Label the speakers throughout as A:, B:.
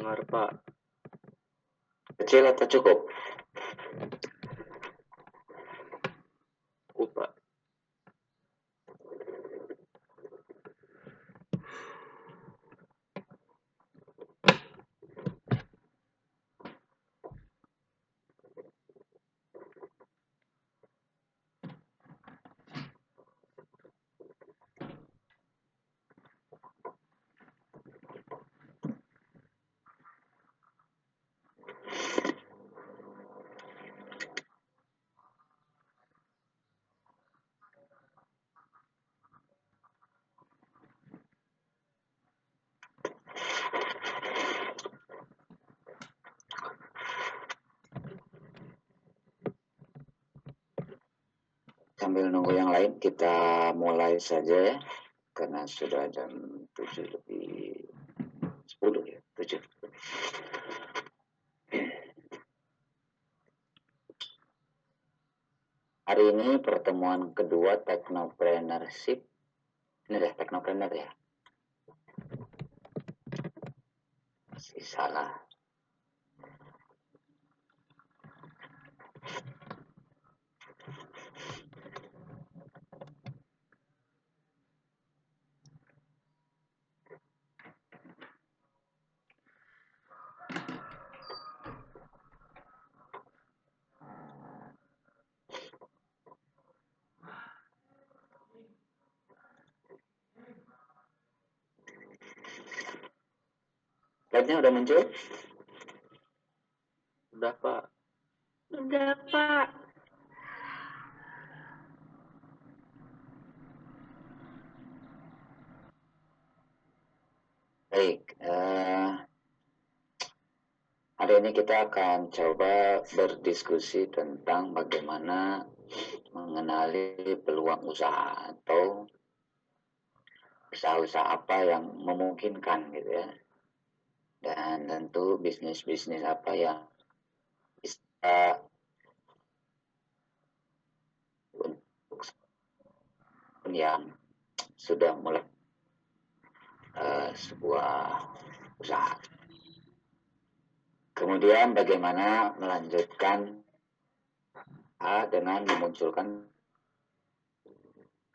A: Dengar, Pak.
B: Kecil atau? Cukup,
A: Pak.
B: Sambil nunggu yang lain, kita mulai saja ya. Karena sudah jam 7 lebih 10 ya, 7. Hari ini pertemuan kedua Technopreneurship. Ini deh, Technopreneur ya. Masih salah. Slide-nya udah muncul?
A: Udah, Pak.
C: Udah, Pak.
B: Baik, eh, hari ini kita akan coba berdiskusi tentang bagaimana mengenali peluang usaha atau usaha-usaha apa yang memungkinkan gitu ya. Dan tentu bisnis-bisnis apa yang bisa untuk yang sudah mulai uh, sebuah usaha. Kemudian bagaimana melanjutkan A dengan memunculkan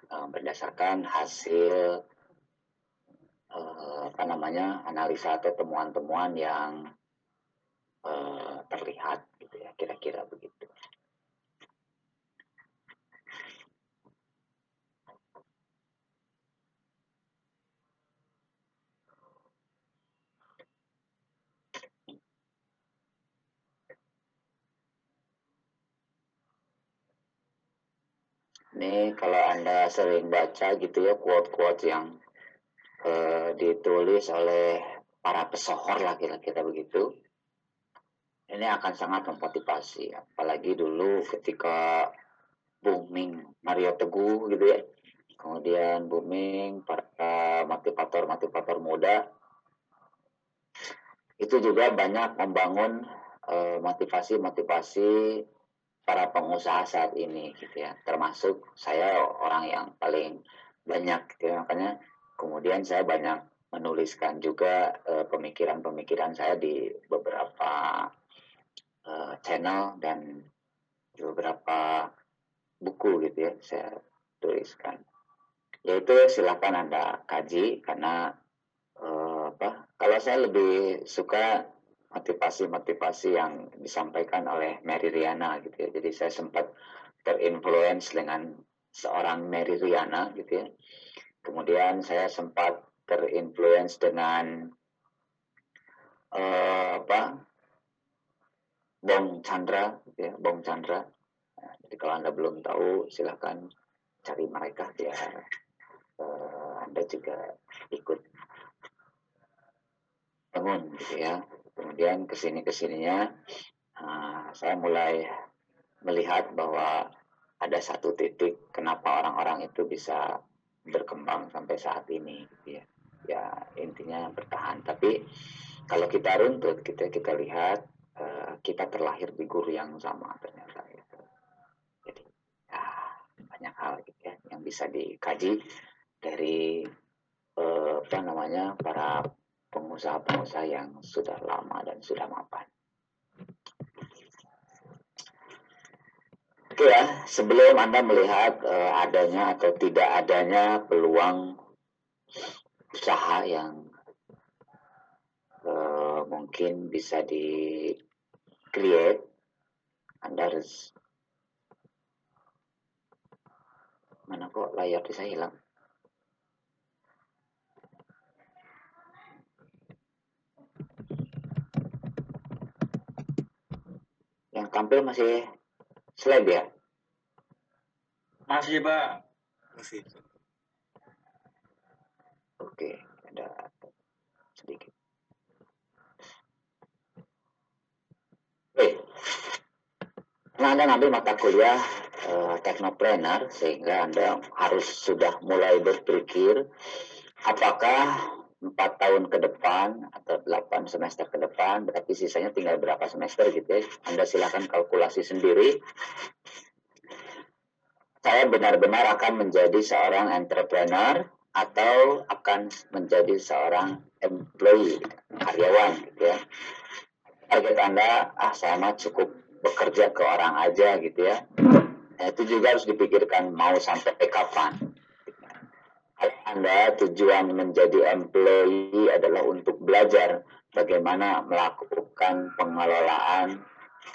B: uh, berdasarkan hasil uh, apa namanya analisa atau temuan-temuan yang uh, terlihat gitu ya kira-kira begitu. Ini kalau Anda sering baca gitu ya quote-quote yang uh, ditulis oleh para pesohor lah kira-kira begitu. Ini akan sangat memotivasi. Apalagi dulu ketika booming Mario Teguh gitu ya. Kemudian booming para motivator-motivator muda. Itu juga banyak membangun eh, motivasi-motivasi para pengusaha saat ini gitu ya termasuk saya orang yang paling banyak gitu ya makanya kemudian saya banyak menuliskan juga uh, pemikiran-pemikiran saya di beberapa uh, channel dan beberapa buku gitu ya saya tuliskan yaitu silakan anda kaji karena uh, apa kalau saya lebih suka motivasi-motivasi yang disampaikan oleh Mary Riana gitu ya. Jadi saya sempat terinfluence dengan seorang Mary Riana gitu ya. Kemudian saya sempat terinfluence dengan uh, apa Bong Chandra, ya, Bong Chandra. Nah, jadi kalau anda belum tahu, silahkan cari mereka ya. Uh, anda juga ikut bangun gitu ya kemudian ke sini ke sininya uh, saya mulai melihat bahwa ada satu titik kenapa orang-orang itu bisa berkembang sampai saat ini gitu ya ya intinya bertahan tapi kalau kita runtut kita kita lihat uh, kita terlahir di guru yang sama ternyata gitu. jadi ya banyak hal gitu ya yang bisa dikaji dari uh, apa namanya para pengusaha-pengusaha yang sudah lama dan sudah mapan. Oke ya, sebelum Anda melihat uh, adanya atau tidak adanya peluang usaha yang uh, mungkin bisa di create, Anda harus mana kok layar saya hilang? Yang tampil masih slide ya?
A: Masih, Pak. Masih.
B: Oke, ada sedikit. Oke. Nah, Anda ngambil mata kuliah uh, teknopreneur sehingga Anda harus sudah mulai berpikir apakah empat tahun ke depan atau delapan semester ke depan berarti sisanya tinggal berapa semester gitu ya. Anda silahkan kalkulasi sendiri. Saya benar-benar akan menjadi seorang entrepreneur atau akan menjadi seorang employee karyawan gitu ya. Target Anda ah saya mah cukup bekerja ke orang aja gitu ya. Nah, itu juga harus dipikirkan mau sampai kapan anda tujuan menjadi employee adalah untuk belajar bagaimana melakukan pengelolaan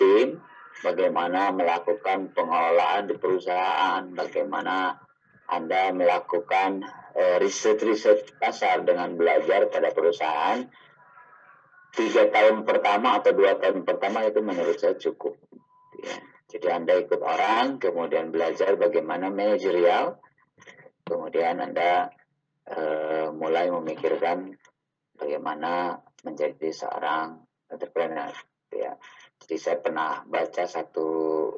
B: tim, bagaimana melakukan pengelolaan di perusahaan, bagaimana Anda melakukan eh, riset-riset pasar dengan belajar pada perusahaan. Tiga tahun pertama atau dua tahun pertama itu menurut saya cukup. Ya. Jadi Anda ikut orang, kemudian belajar bagaimana manajerial, kemudian Anda uh, mulai memikirkan bagaimana menjadi seorang entrepreneur ya. Jadi saya pernah baca satu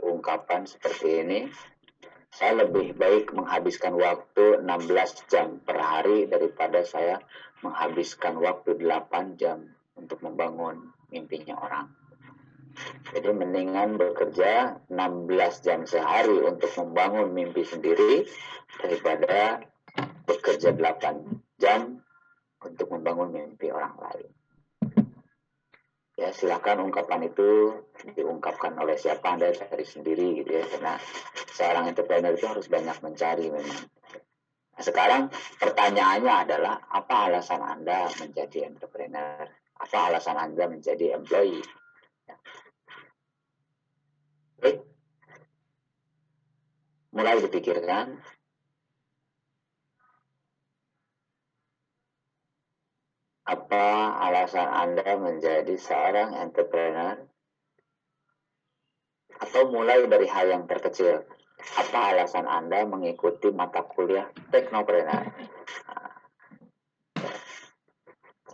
B: ungkapan seperti ini. Saya lebih baik menghabiskan waktu 16 jam per hari daripada saya menghabiskan waktu 8 jam untuk membangun mimpinya orang. Jadi mendingan bekerja 16 jam sehari untuk membangun mimpi sendiri daripada bekerja 8 jam untuk membangun mimpi orang lain. Ya, silakan ungkapan itu diungkapkan oleh siapa Anda cari sendiri gitu ya. Karena seorang entrepreneur itu harus banyak mencari memang. Nah, sekarang pertanyaannya adalah apa alasan Anda menjadi entrepreneur? Apa alasan Anda menjadi employee? Mulai dipikirkan Apa alasan Anda menjadi seorang entrepreneur? Atau mulai dari hal yang terkecil. Apa alasan Anda mengikuti mata kuliah teknopreneur?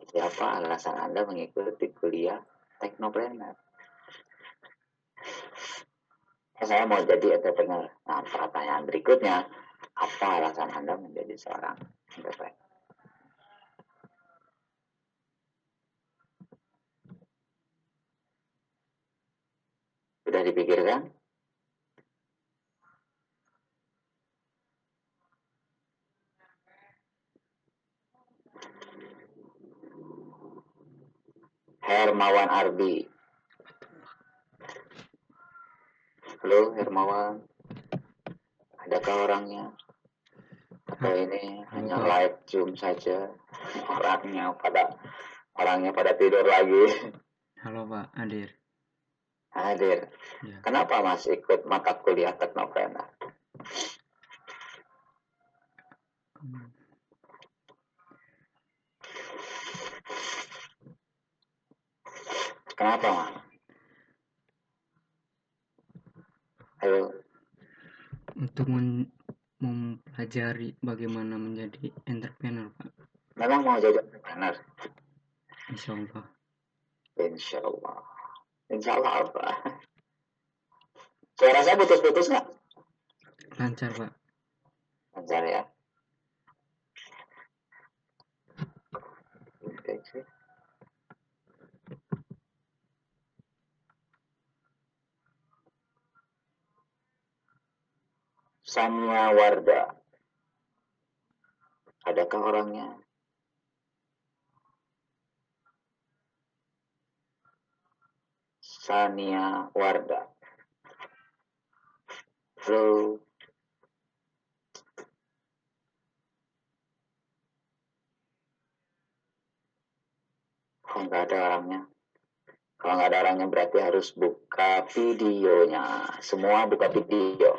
B: Siapa alasan Anda mengikuti kuliah teknopreneur? Saya mau jadi entrepreneur. Nah, pertanyaan berikutnya, apa alasan Anda menjadi seorang entrepreneur? Sudah dipikirkan? Hermawan Ardi. Halo Hermawan. Adakah orangnya? Atau ini hanya live zoom saja? Orangnya pada orangnya pada tidur lagi.
D: Halo Pak Adir.
B: Hadir. Ya. Kenapa Mas ikut mata kuliah teknopreneur? Hmm. Kenapa Mas?
D: Untuk men mempelajari bagaimana menjadi entrepreneur, Pak.
B: Memang mau jadi entrepreneur?
D: Insya Allah.
B: Insya Allah. Insya Allah apa? Suara saya putus-putus nggak?
D: Lancar pak.
B: Lancar ya. Oke. Samia Warda. Adakah orangnya? Sania Warda. hello, Kalau nggak ada orangnya. Kalau nggak ada orangnya berarti harus buka videonya. Semua buka video.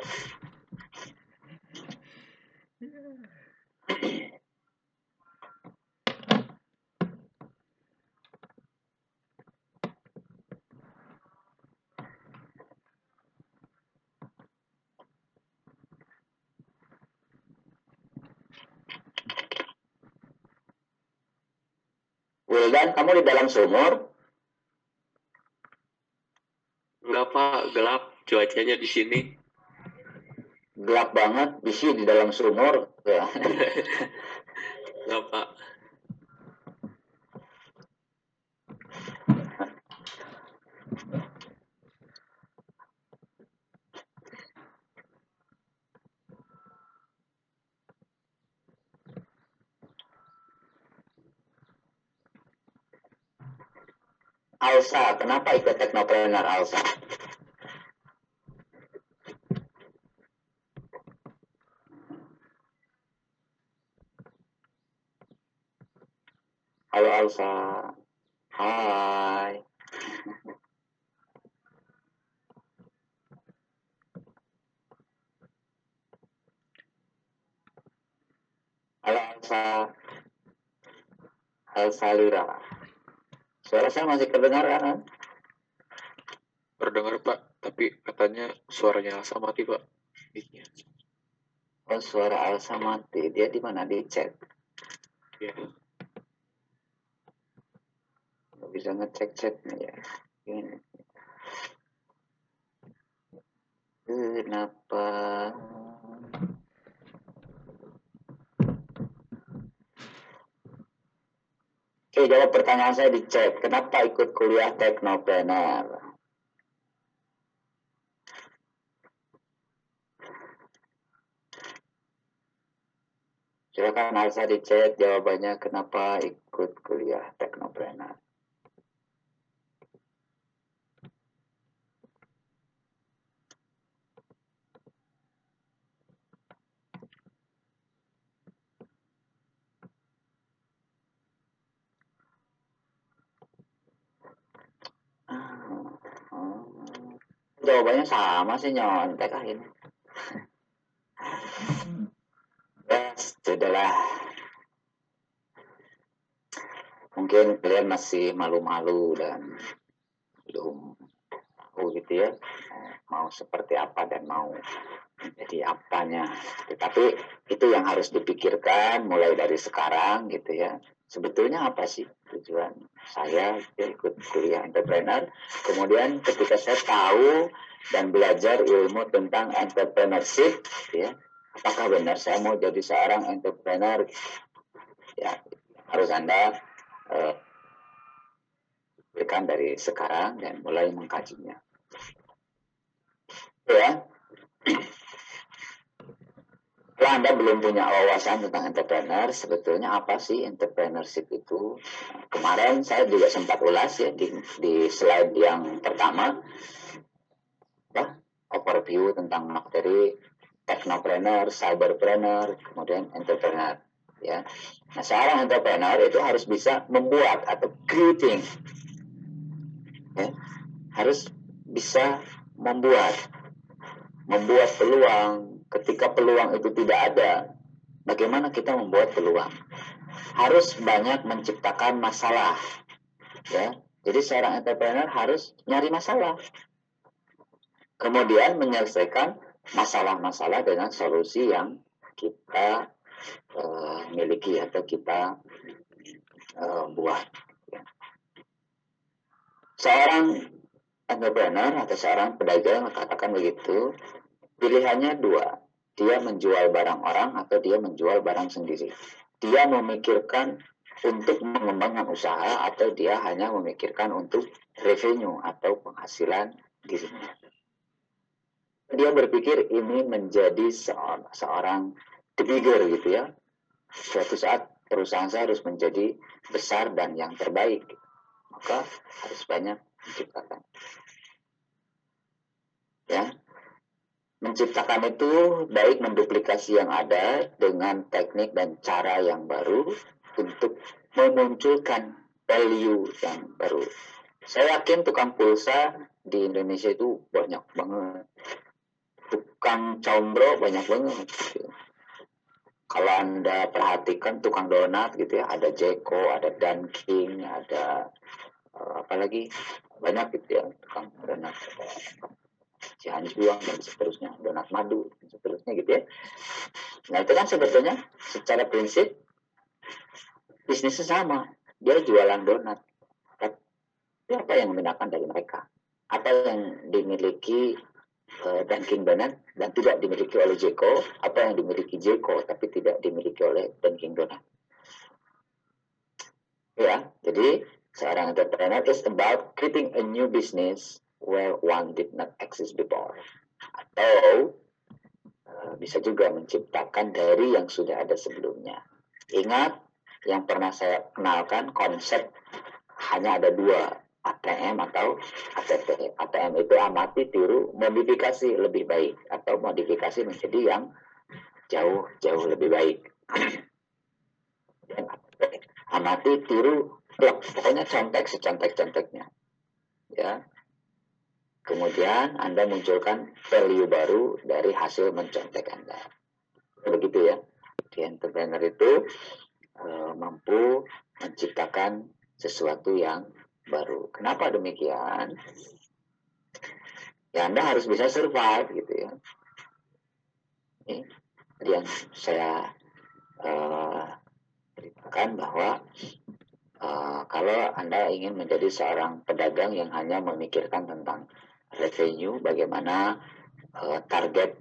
B: Wildan, kamu di dalam sumur?
A: Enggak pak, gelap cuacanya di sini.
B: Gelap banget, bisi di dalam sumur. Ya.
A: Pak.
B: Alsa, kenapa ikut teknopreneur Alsa? Alsa. Hai. Halo Alsa. Alsa Lira. Suara saya masih kedengar kan?
A: Terdengar pak, tapi katanya suaranya Elsa mati pak.
B: Oh, suara Alsa mati. Dia di mana? Di chat.
A: Ya.
B: Nggak bisa ngecek chatnya ya. Ini. Kenapa? Oke, jawab pertanyaan saya di chat. Kenapa ikut kuliah teknopreneur? Silakan Alsa di chat jawabannya kenapa ikut kuliah teknopreneur. Jawabannya sama sih nyontek ini. Ya, sudahlah. Mungkin kalian masih malu-malu dan belum tahu gitu ya mau seperti apa dan mau menjadi apanya. Tetapi itu yang harus dipikirkan mulai dari sekarang gitu ya. Sebetulnya apa sih tujuan saya ya, ikut kuliah entrepreneur? Kemudian ketika saya tahu dan belajar ilmu tentang entrepreneurship, ya, apakah benar saya mau jadi seorang entrepreneur? Ya, harus anda eh, berikan dari sekarang dan mulai mengkajinya. Ya, kalau Anda belum punya wawasan tentang entrepreneur, sebetulnya apa sih entrepreneurship itu? Kemarin saya juga sempat ulas ya di, di slide yang pertama, ya, overview tentang materi technopreneur, cyberpreneur, kemudian entrepreneur. Ya, nah seorang entrepreneur itu harus bisa membuat atau creating, ya, harus bisa membuat, membuat peluang, ketika peluang itu tidak ada, bagaimana kita membuat peluang? Harus banyak menciptakan masalah. Ya. Jadi seorang entrepreneur harus nyari masalah. Kemudian menyelesaikan masalah-masalah dengan solusi yang kita uh, miliki atau kita uh, buat. Ya. Seorang entrepreneur atau seorang pedagang katakan begitu, pilihannya dua. Dia menjual barang orang atau dia menjual barang sendiri. Dia memikirkan untuk mengembangkan usaha atau dia hanya memikirkan untuk revenue atau penghasilan dirinya. Dia berpikir ini menjadi seorang, seorang the bigger gitu ya. Suatu saat perusahaan saya harus menjadi besar dan yang terbaik. Maka harus banyak menciptakan. ya menciptakan itu baik menduplikasi yang ada dengan teknik dan cara yang baru untuk memunculkan value yang baru. Saya yakin tukang pulsa di Indonesia itu banyak banget. Tukang combro banyak banget. Kalau Anda perhatikan tukang donat gitu ya, ada Jeko, ada Dunkin, ada uh, apa lagi? Banyak gitu ya tukang donat. Cianjuang dan seterusnya, donat madu dan seterusnya gitu ya. Nah itu kan sebetulnya secara prinsip bisnisnya sama, dia jualan donat. Tapi apa yang membedakan dari mereka? Apa yang dimiliki uh, Dunkin Donat dan tidak dimiliki oleh Jeko? Apa yang dimiliki Jeko tapi tidak dimiliki oleh Dunkin Donat? Ya, jadi seorang entrepreneur is about creating a new business where one did not exist before. Atau uh, bisa juga menciptakan dari yang sudah ada sebelumnya. Ingat yang pernah saya kenalkan konsep hanya ada dua ATM atau ATP. ATM itu amati, tiru, modifikasi lebih baik atau modifikasi menjadi yang jauh jauh lebih baik. Amati, tiru. Pokoknya contek secontek-conteknya. Ya, Kemudian Anda munculkan value baru dari hasil mencontek Anda. Begitu ya. Di entrepreneur itu e, mampu menciptakan sesuatu yang baru. Kenapa demikian? Ya Anda harus bisa survive gitu ya. Ini yang saya uh, bahwa uh, kalau Anda ingin menjadi seorang pedagang yang hanya memikirkan tentang revenue bagaimana uh, target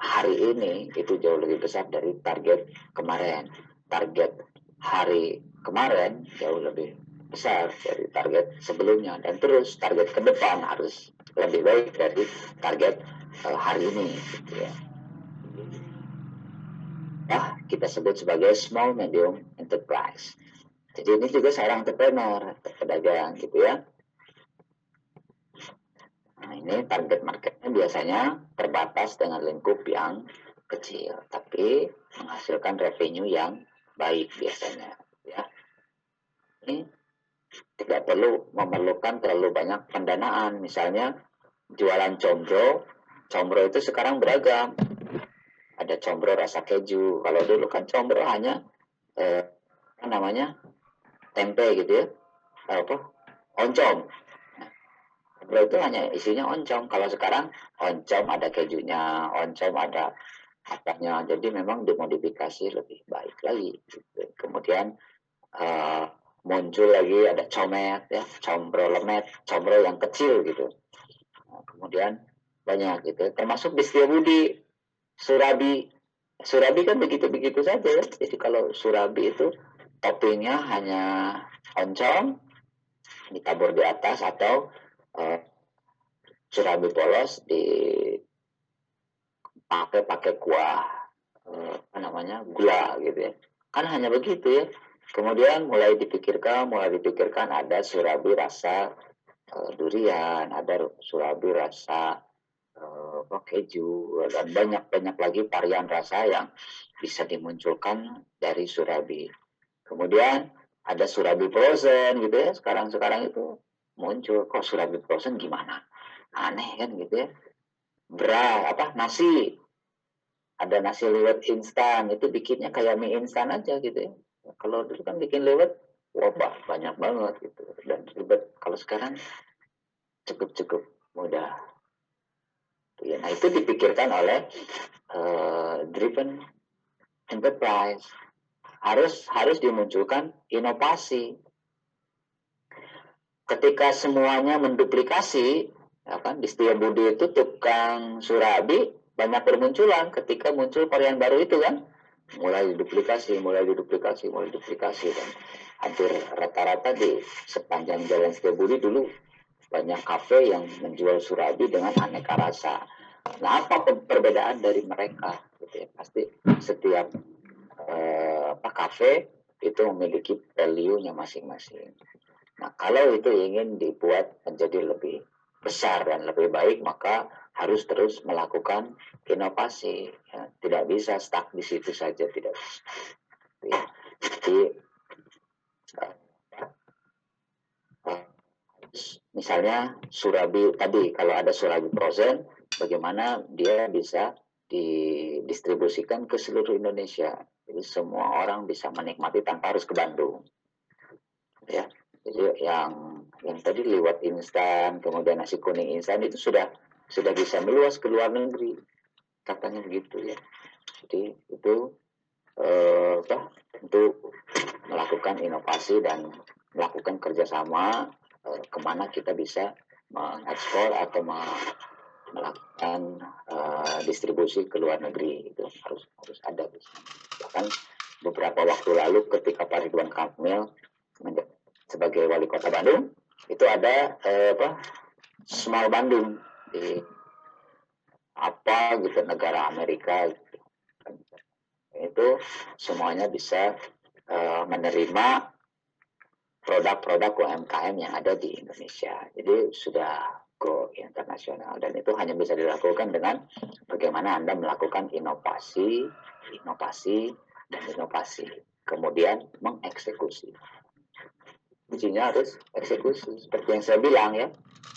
B: hari ini itu jauh lebih besar dari target kemarin target hari kemarin jauh lebih besar dari target sebelumnya dan terus target ke depan harus lebih baik dari target uh, hari ini gitu ya. Nah, kita sebut sebagai small medium enterprise. Jadi ini juga seorang entrepreneur, pedagang gitu ya. Nah, ini target marketnya biasanya terbatas dengan lingkup yang kecil, tapi menghasilkan revenue yang baik biasanya. Ya, ini tidak perlu memerlukan terlalu banyak pendanaan. Misalnya jualan combro, combro itu sekarang beragam. Ada combro rasa keju. Kalau dulu kan combro hanya eh, apa namanya tempe gitu ya, apa oncom Bro itu hanya isinya oncom. Kalau sekarang oncom ada kejunya, oncom ada apanya. Jadi memang dimodifikasi lebih baik lagi. Gitu. Kemudian uh, muncul lagi ada comet ya, combro lemet, combro yang kecil gitu. Nah, kemudian banyak gitu. Termasuk di Budi, Surabi. Surabi kan begitu-begitu saja ya. Jadi kalau Surabi itu toppingnya hanya oncom ditabur di atas atau surabi polos di pakai kuah uh, apa namanya gula gitu ya. Kan hanya begitu ya. Kemudian mulai dipikirkan mulai dipikirkan ada surabi rasa uh, durian ada surabi rasa keju dan banyak banyak lagi varian rasa yang bisa dimunculkan dari surabi. Kemudian ada surabi frozen gitu ya sekarang sekarang itu muncul kok surabi frozen gimana? Aneh kan gitu ya. Beras apa nasi. Ada nasi liwet instan itu bikinnya kayak mie instan aja gitu ya. Kalau dulu kan bikin liwet wabah banyak banget gitu. Dan ribet kalau sekarang cukup cukup mudah. Ya, nah itu dipikirkan oleh uh, driven enterprise. Harus harus dimunculkan inovasi ketika semuanya menduplikasi ya kan di Budi itu tukang surabi banyak bermunculan ketika muncul varian baru itu kan. Mulai diduplikasi mulai diduplikasi mulai diduplikasi dan hampir rata-rata di sepanjang jalan Budi dulu banyak kafe yang menjual surabi dengan aneka rasa. Nah apa perbedaan dari mereka? Gitu ya pasti setiap eh, apa kafe itu memiliki value-nya masing-masing Nah, kalau itu ingin dibuat menjadi lebih besar dan lebih baik, maka harus terus melakukan inovasi. Ya. Tidak bisa stuck di situ saja, tidak bisa. Ya. Jadi uh, misalnya Surabi tadi kalau ada Surabi Frozen, bagaimana dia bisa didistribusikan ke seluruh Indonesia. Jadi semua orang bisa menikmati tanpa harus ke Bandung. Ya, jadi yang yang tadi lewat instan, kemudian nasi kuning instan itu sudah sudah bisa meluas ke luar negeri, katanya begitu ya. Jadi itu eh, untuk melakukan inovasi dan melakukan kerjasama eh, ke mana kita bisa mengekspor atau melakukan uh, distribusi ke luar negeri itu harus harus ada bahkan beberapa waktu lalu ketika Pak Ridwan Kamil sebagai wali kota Bandung itu ada uh, apa Small Bandung di apa gitu negara Amerika gitu. itu semuanya bisa uh, menerima produk-produk UMKM yang ada di Indonesia. Jadi sudah go internasional dan itu hanya bisa dilakukan dengan bagaimana Anda melakukan inovasi, inovasi dan inovasi. Kemudian mengeksekusi. Kuncinya harus eksekusi seperti yang saya bilang ya.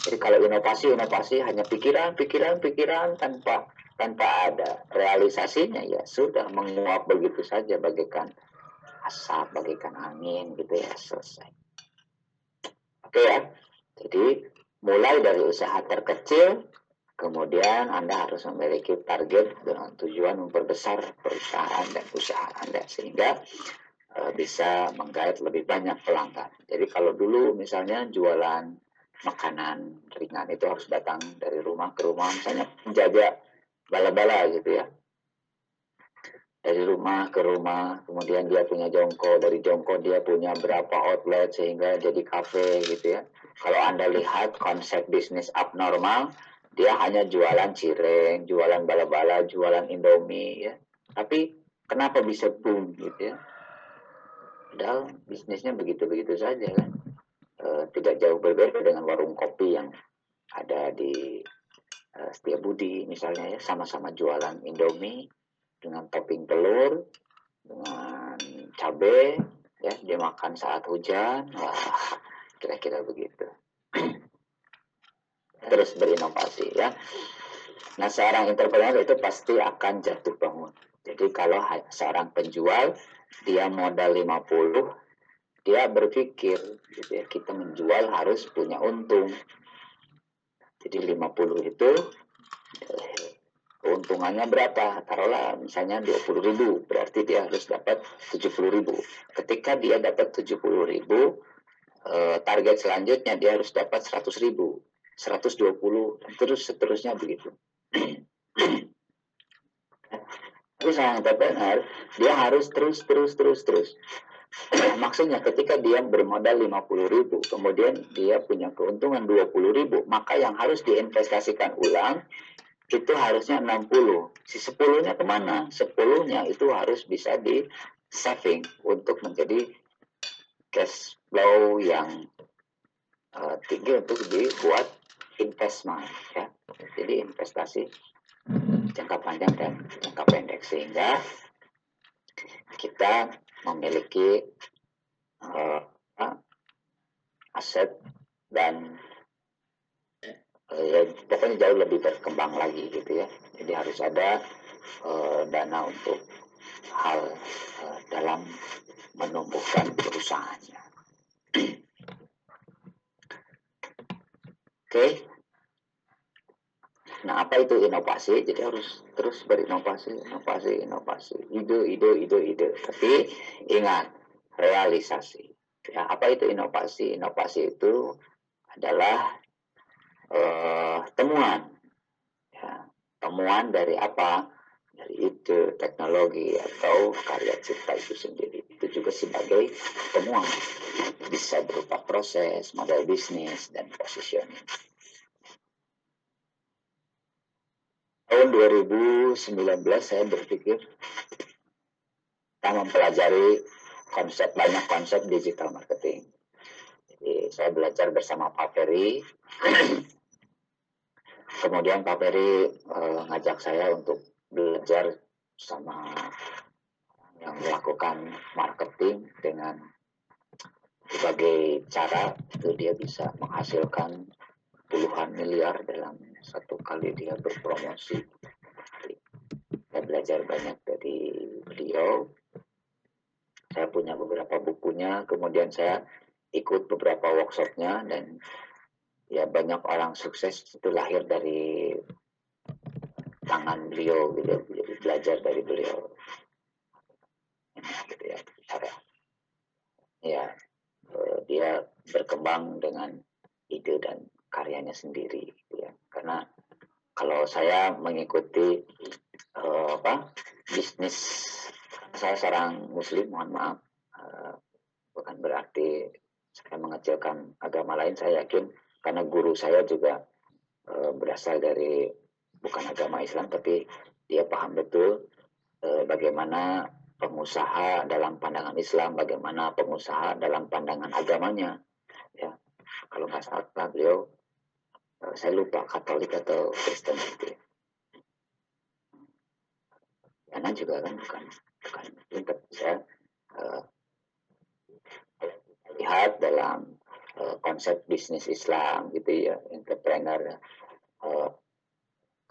B: Jadi kalau inovasi inovasi hanya pikiran, pikiran, pikiran tanpa tanpa ada realisasinya ya sudah menguap begitu saja bagaikan asap, bagaikan angin gitu ya selesai. Oke ya. Jadi mulai dari usaha terkecil, kemudian Anda harus memiliki target dengan tujuan memperbesar perusahaan dan usaha Anda sehingga bisa menggait lebih banyak pelanggan. Jadi kalau dulu misalnya jualan makanan ringan itu harus datang dari rumah ke rumah, misalnya menjaga bala-bala gitu ya dari rumah ke rumah, kemudian dia punya jongko, dari jongko dia punya berapa outlet sehingga jadi kafe gitu ya. Kalau Anda lihat konsep bisnis abnormal, dia hanya jualan cireng, jualan bala-bala, jualan indomie ya. Tapi kenapa bisa boom gitu ya? Padahal bisnisnya begitu-begitu saja kan. E, tidak jauh berbeda dengan warung kopi yang ada di e, Setiabudi misalnya ya, sama-sama jualan indomie, dengan topping telur dengan cabai ya. Dia makan saat hujan. Wah kira-kira begitu. Terus berinovasi ya. Nah seorang entrepreneur itu pasti akan jatuh bangun. Jadi kalau seorang penjual dia modal 50 dia berpikir gitu ya kita menjual harus punya untung. Jadi 50 itu keuntungannya berapa? Taruhlah misalnya 20 ribu berarti dia harus dapat 70 ribu. Ketika dia dapat 70 ribu eh, target selanjutnya dia harus dapat 100 ribu 120 terus seterusnya begitu tapi saya entrepreneur dia harus terus terus terus terus maksudnya ketika dia bermodal 50 ribu kemudian dia punya keuntungan 20 ribu maka yang harus diinvestasikan ulang itu harusnya 60. Si 10-nya ke mana? 10-nya itu harus bisa di saving untuk menjadi cash flow yang uh, tinggi untuk dibuat investment ya. Jadi investasi jangka panjang dan jangka pendek. Sehingga kita memiliki uh, aset dan ya pokoknya jauh lebih berkembang lagi gitu ya. Jadi harus ada uh, dana untuk hal uh, dalam menumbuhkan perusahaannya. Oke. okay. Nah apa itu inovasi jadi harus terus berinovasi inovasi inovasi ide ide ide ide tapi ingat realisasi ya apa itu inovasi inovasi itu adalah uh, temuan. Ya, temuan dari apa? Dari ide, teknologi, atau karya cipta itu sendiri. Itu juga sebagai temuan. Bisa berupa proses, model bisnis, dan positioning. Tahun 2019 saya berpikir kita mempelajari konsep banyak konsep digital marketing. Jadi saya belajar bersama Pak Ferry kemudian Pak Peri uh, ngajak saya untuk belajar sama yang melakukan marketing dengan berbagai cara itu dia bisa menghasilkan puluhan miliar dalam satu kali dia berpromosi. Saya belajar banyak dari beliau. Saya punya beberapa bukunya, kemudian saya ikut beberapa workshopnya dan ya banyak orang sukses itu lahir dari tangan beliau gitu belajar dari beliau gitu ya cara ya eh, dia berkembang dengan ide dan karyanya sendiri gitu ya. Karena kalau saya mengikuti uh, apa bisnis saya seorang muslim mohon maaf uh, bukan berarti saya mengecilkan agama lain saya yakin karena guru saya juga uh, berasal dari bukan agama Islam tapi dia paham betul uh, bagaimana pengusaha dalam pandangan Islam bagaimana pengusaha dalam pandangan agamanya ya. Kalau nggak salah beliau saya lupa Katolik atau Kristen gitu ya. Karena juga kan bukan bukan tapi saya uh, lihat dalam uh, konsep bisnis Islam gitu ya entrepreneur uh,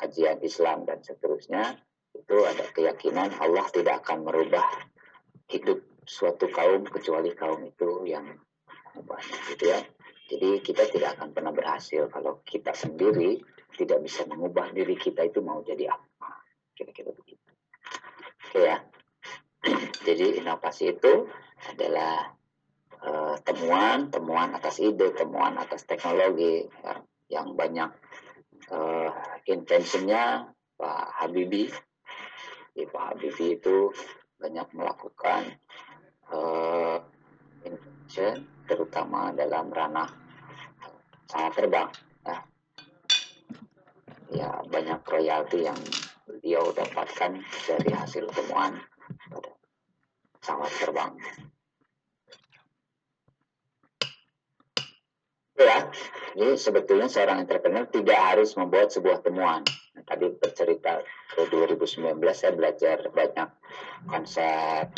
B: kajian Islam dan seterusnya itu ada keyakinan Allah tidak akan merubah hidup suatu kaum kecuali kaum itu yang banyak gitu ya jadi kita tidak akan pernah berhasil kalau kita sendiri tidak bisa mengubah diri kita itu mau jadi apa. Kira-kira begitu. Oke ya. Jadi inovasi itu adalah uh, temuan, temuan atas ide, temuan atas teknologi ya, yang banyak uh, intensinya Pak Habibie. Ya, Pak Habibie itu banyak melakukan uh, invention, terutama dalam ranah sangat terbang. Ya. ya banyak royalti yang beliau dapatkan dari hasil temuan pada pesawat terbang. Ya, jadi sebetulnya seorang entrepreneur tidak harus membuat sebuah temuan. Nah, tadi bercerita ke 2019 saya belajar banyak konsep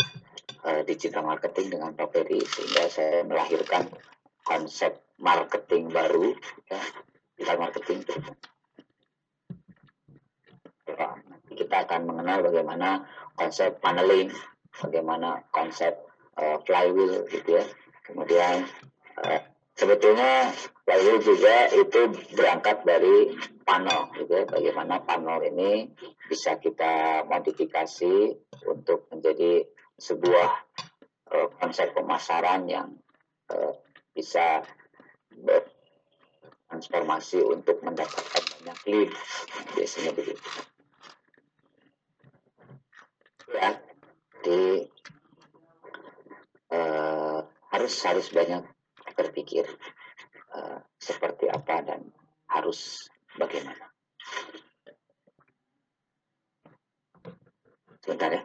B: uh, digital marketing dengan Pak Peri sehingga saya melahirkan konsep marketing baru, ya, digital marketing. Kita akan mengenal bagaimana konsep paneling, bagaimana konsep uh, flywheel gitu ya. Kemudian uh, sebetulnya flywheel juga itu berangkat dari panel gitu ya. Bagaimana panel ini bisa kita modifikasi untuk menjadi sebuah uh, konsep pemasaran yang uh, bisa bertransformasi untuk mendapatkan banyak lead biasanya begitu. Ya di uh, harus harus banyak berpikir uh, seperti apa dan harus bagaimana. Sebentar ya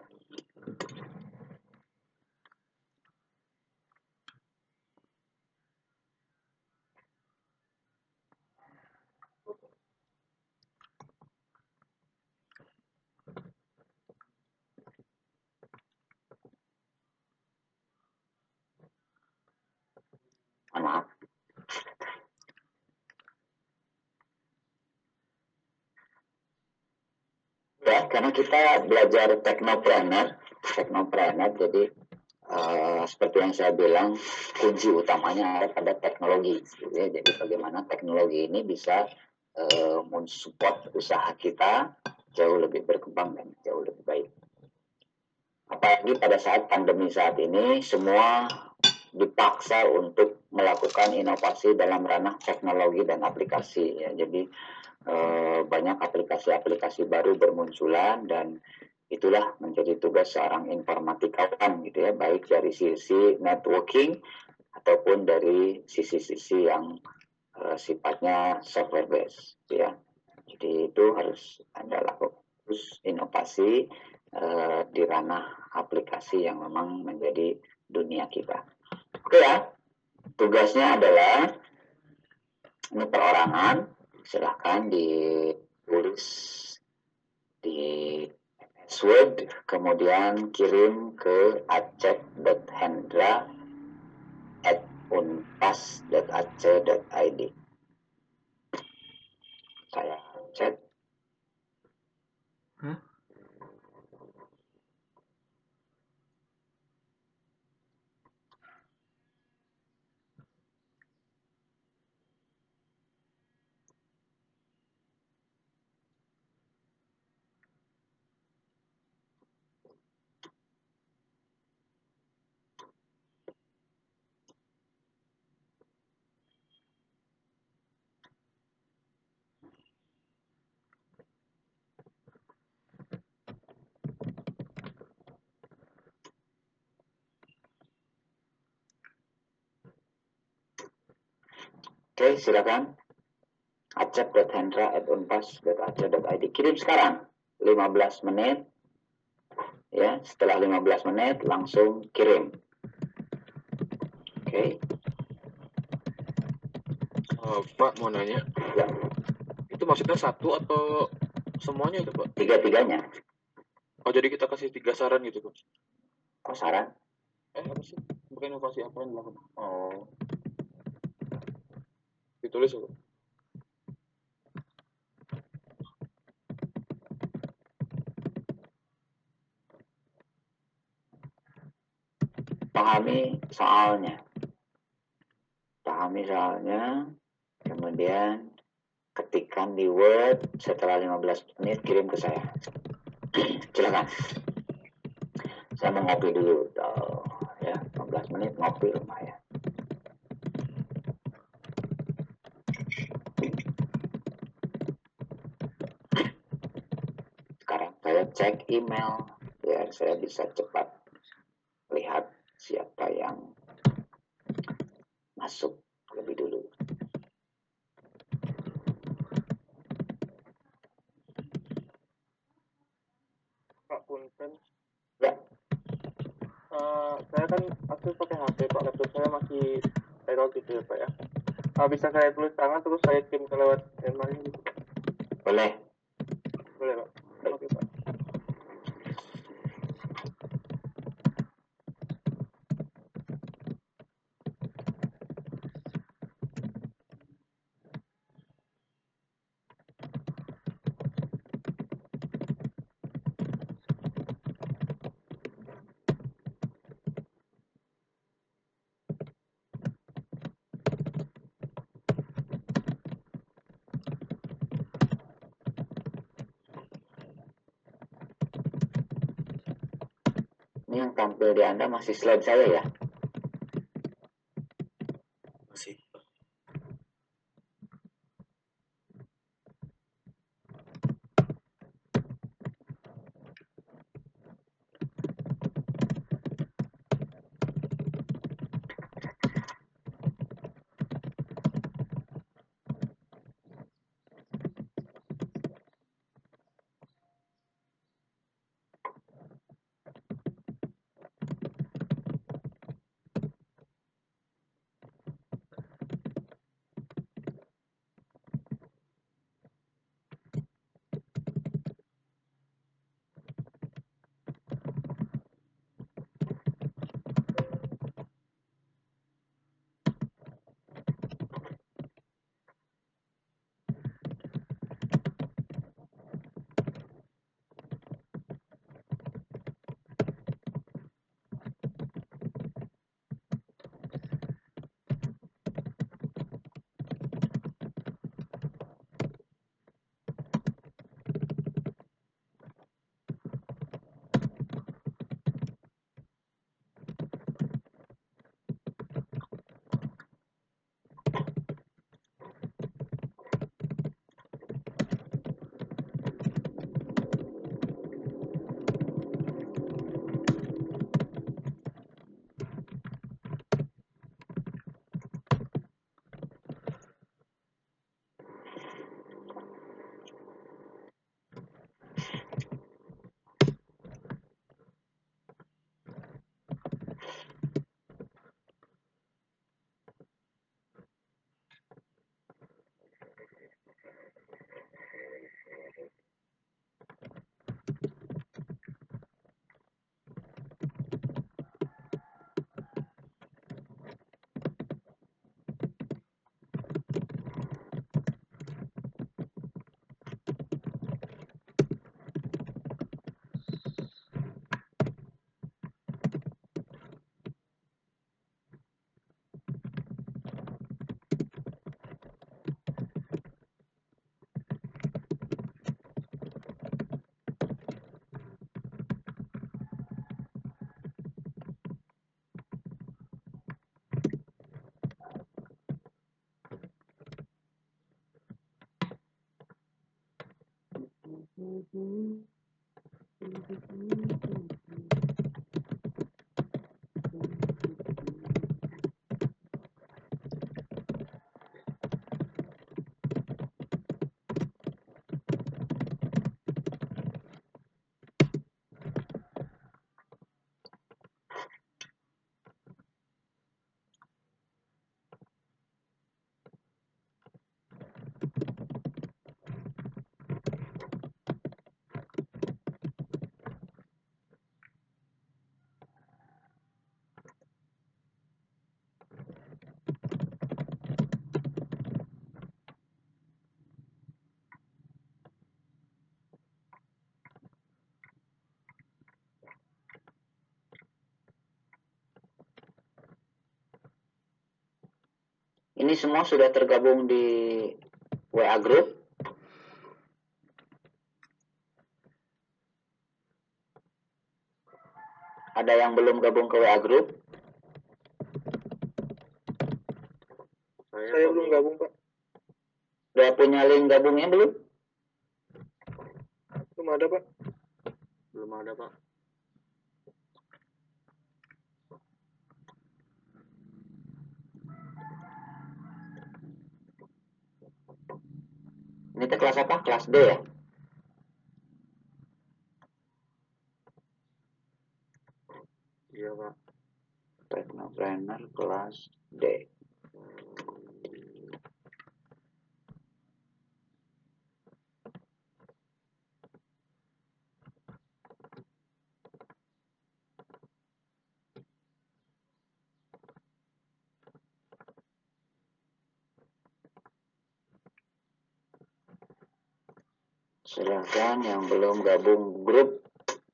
B: mohon maaf ya karena kita belajar teknopreneur teknopreneur jadi uh, seperti yang saya bilang kunci utamanya ada pada teknologi ya. jadi bagaimana teknologi ini bisa uh, mensupport usaha kita jauh lebih berkembang dan jauh lebih baik apalagi pada saat pandemi saat ini semua dipaksa untuk melakukan inovasi dalam ranah teknologi dan aplikasi ya. Jadi eh, banyak aplikasi-aplikasi baru bermunculan dan itulah menjadi tugas seorang informatikawan gitu ya. Baik dari sisi networking ataupun dari sisi-sisi yang eh, sifatnya software based ya. Jadi itu harus anda lakukan inovasi eh, di ranah aplikasi yang memang menjadi dunia kita Oke ya, tugasnya adalah ini perorangan. Silahkan ditulis di Word kemudian kirim ke acep.hendra at unpas.ac.id saya chat
D: Hah?
B: Oke, silakan. acep.hendra@unpas.ac.id. Kirim sekarang. 15 menit. Ya, setelah 15 menit langsung kirim. Oke.
A: Eh, Pak mau nanya,
B: Ya,
A: itu maksudnya satu atau semuanya itu Pak?
B: tiga-tiganya.
A: Oh jadi kita kasih tiga saran gitu Pak?
B: Kok saran?
A: Eh apa sih? Bukan inovasi apa yang dilakukan? Oh. Ditulis?
B: Pahami soalnya. Pahami soalnya. Kemudian ketikkan di Word setelah 15 menit kirim ke saya. Silakan. Saya mau ngopi dulu. Oh, ya, 15 menit ngopi lumayan. Sekarang saya cek email biar saya bisa cepat lihat siapa yang masuk lebih dulu.
A: Pak Punten.
B: Ya.
A: Eh, saya kan aktif pakai HP Pak, laptop saya masih error gitu ya Pak ya. Eh, bisa saya tulis tangan terus saya kirim ke lewat email gitu Pak?
B: Boleh.
A: Boleh Pak? Oke Pak.
B: Ini yang tampil di Anda masih slide saya ya?
A: لوبېدونکي دي.
B: Ini semua sudah tergabung di WA Group. Ada yang belum gabung ke WA Group?
A: Saya, saya belum gabung pak.
B: Udah punya link gabungnya? Belum there. Silahkan yang belum gabung grup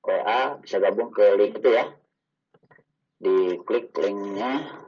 B: WA bisa gabung ke link itu ya. Diklik linknya.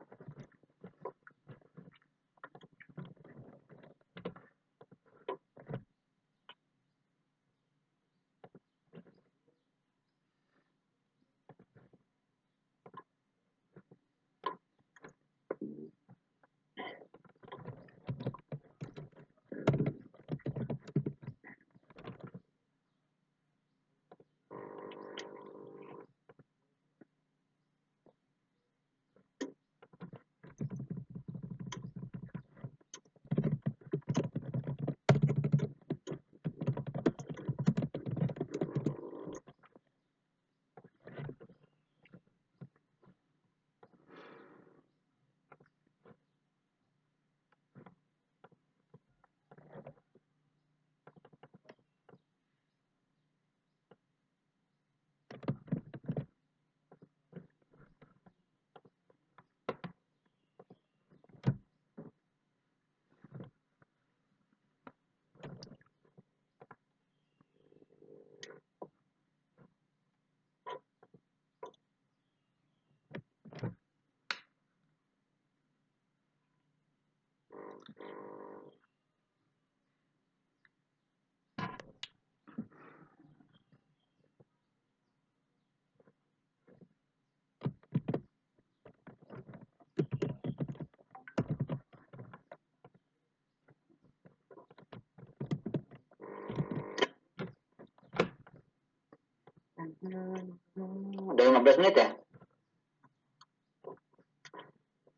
B: Udah 15 menit ya?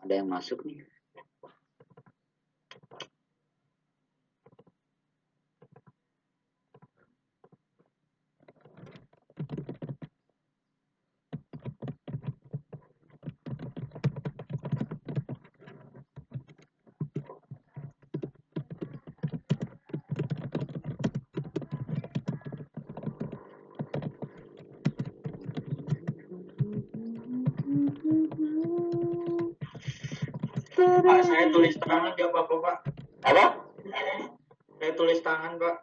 B: Ada yang masuk nih.
E: Pak, saya tulis tangan gak apa-apa pak.
B: Apa?
E: Saya tulis tangan pak.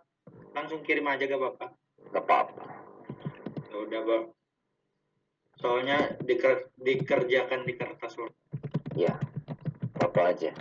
E: Langsung kirim aja ke bapak.
B: Gak apa-apa.
E: Ya udah pak. Soalnya diker- dikerjakan di kertas pak.
B: Ya, apa aja.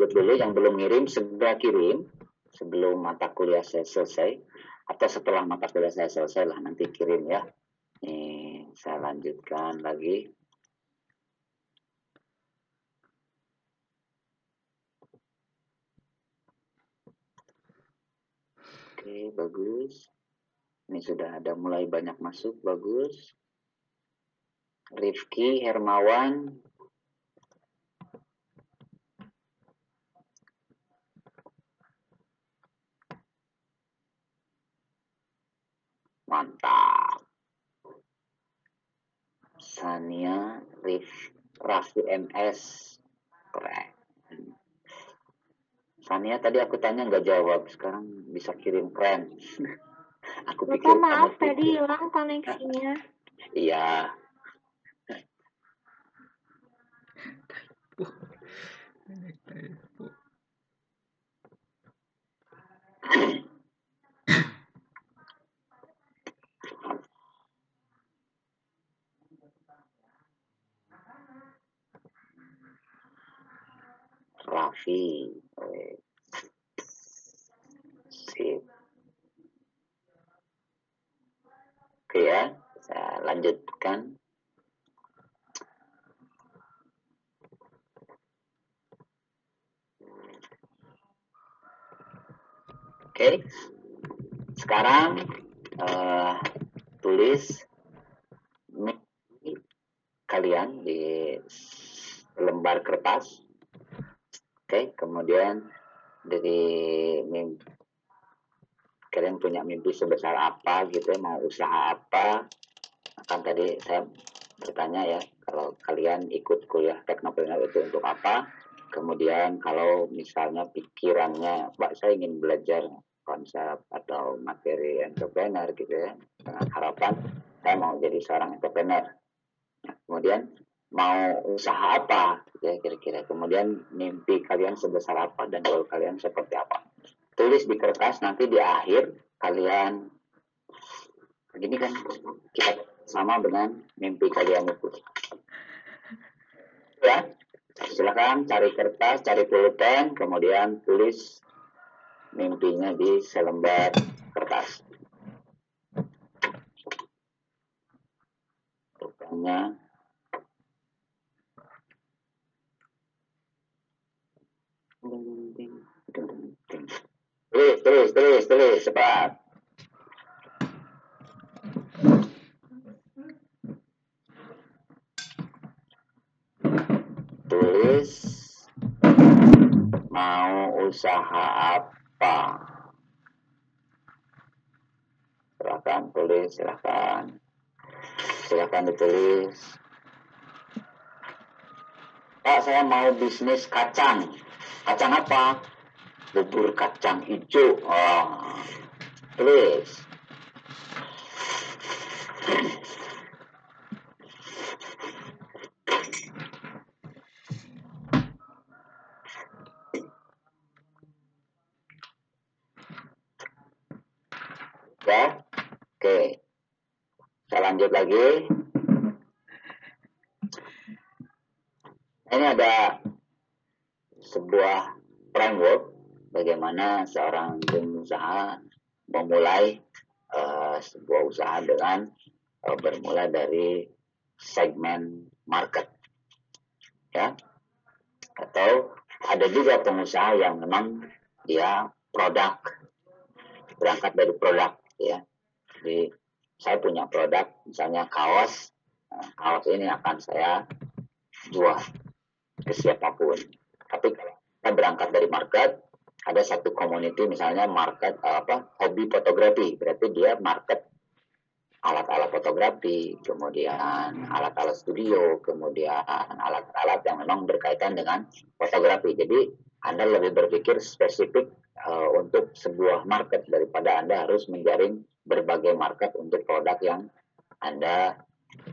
B: Lanjut dulu. Yang belum ngirim, segera kirim sebelum mata kuliah saya selesai. Atau setelah mata kuliah saya selesai lah, nanti kirim ya. Nih, saya lanjutkan lagi. Oke, bagus. Ini sudah ada mulai banyak masuk, bagus. Rifki Hermawan. Mantap. Sania Rif Raffi MS. Keren. Sania tadi aku tanya nggak jawab, sekarang bisa kirim keren. aku pikir
C: Bapak maaf
B: kamu
C: tadi hilang koneksinya.
B: Iya,
D: typo.
B: Raffi. Eh, Sip. Oke ya, saya lanjutkan. Oke, sekarang eh, tulis kalian di lembar kertas. Oke, kemudian dari mimpi kalian punya mimpi sebesar apa gitu ya, mau usaha apa? Kan tadi saya bertanya ya kalau kalian ikut kuliah teknopreneur itu untuk apa? Kemudian kalau misalnya pikirannya Pak saya ingin belajar konsep atau materi entrepreneur gitu ya dengan harapan saya mau jadi seorang entrepreneur. Nah, kemudian mau usaha apa ya kira-kira. Kemudian mimpi kalian sebesar apa dan goal kalian seperti apa. Tulis di kertas nanti di akhir kalian begini kan kita sama dengan mimpi kalian itu. Ya silakan cari kertas cari pulpen kemudian tulis mimpinya di selembar kertas Tulis, tulis, tulis, tulis, mau usaha apa? Silakan tulis, silakan. Silakan ditulis. Pak, saya mau bisnis kacang. Kacang apa? bubur kacang hijau. Oh, tulis. Ya, oke. Saya lanjut lagi. Ini ada sebuah framework bagaimana seorang pengusaha memulai eh, sebuah usaha dengan eh, bermula dari segmen market. Ya. Atau ada juga pengusaha yang memang dia produk berangkat dari produk ya. Jadi saya punya produk misalnya kaos. Nah, kaos ini akan saya jual ke siapa pun. Tapi kita berangkat dari market ada satu community misalnya market eh, apa hobi fotografi. Berarti dia market alat-alat fotografi kemudian alat-alat studio kemudian alat-alat yang memang berkaitan dengan fotografi. Jadi anda lebih berpikir spesifik eh, untuk sebuah market daripada anda harus menjaring berbagai market untuk produk yang anda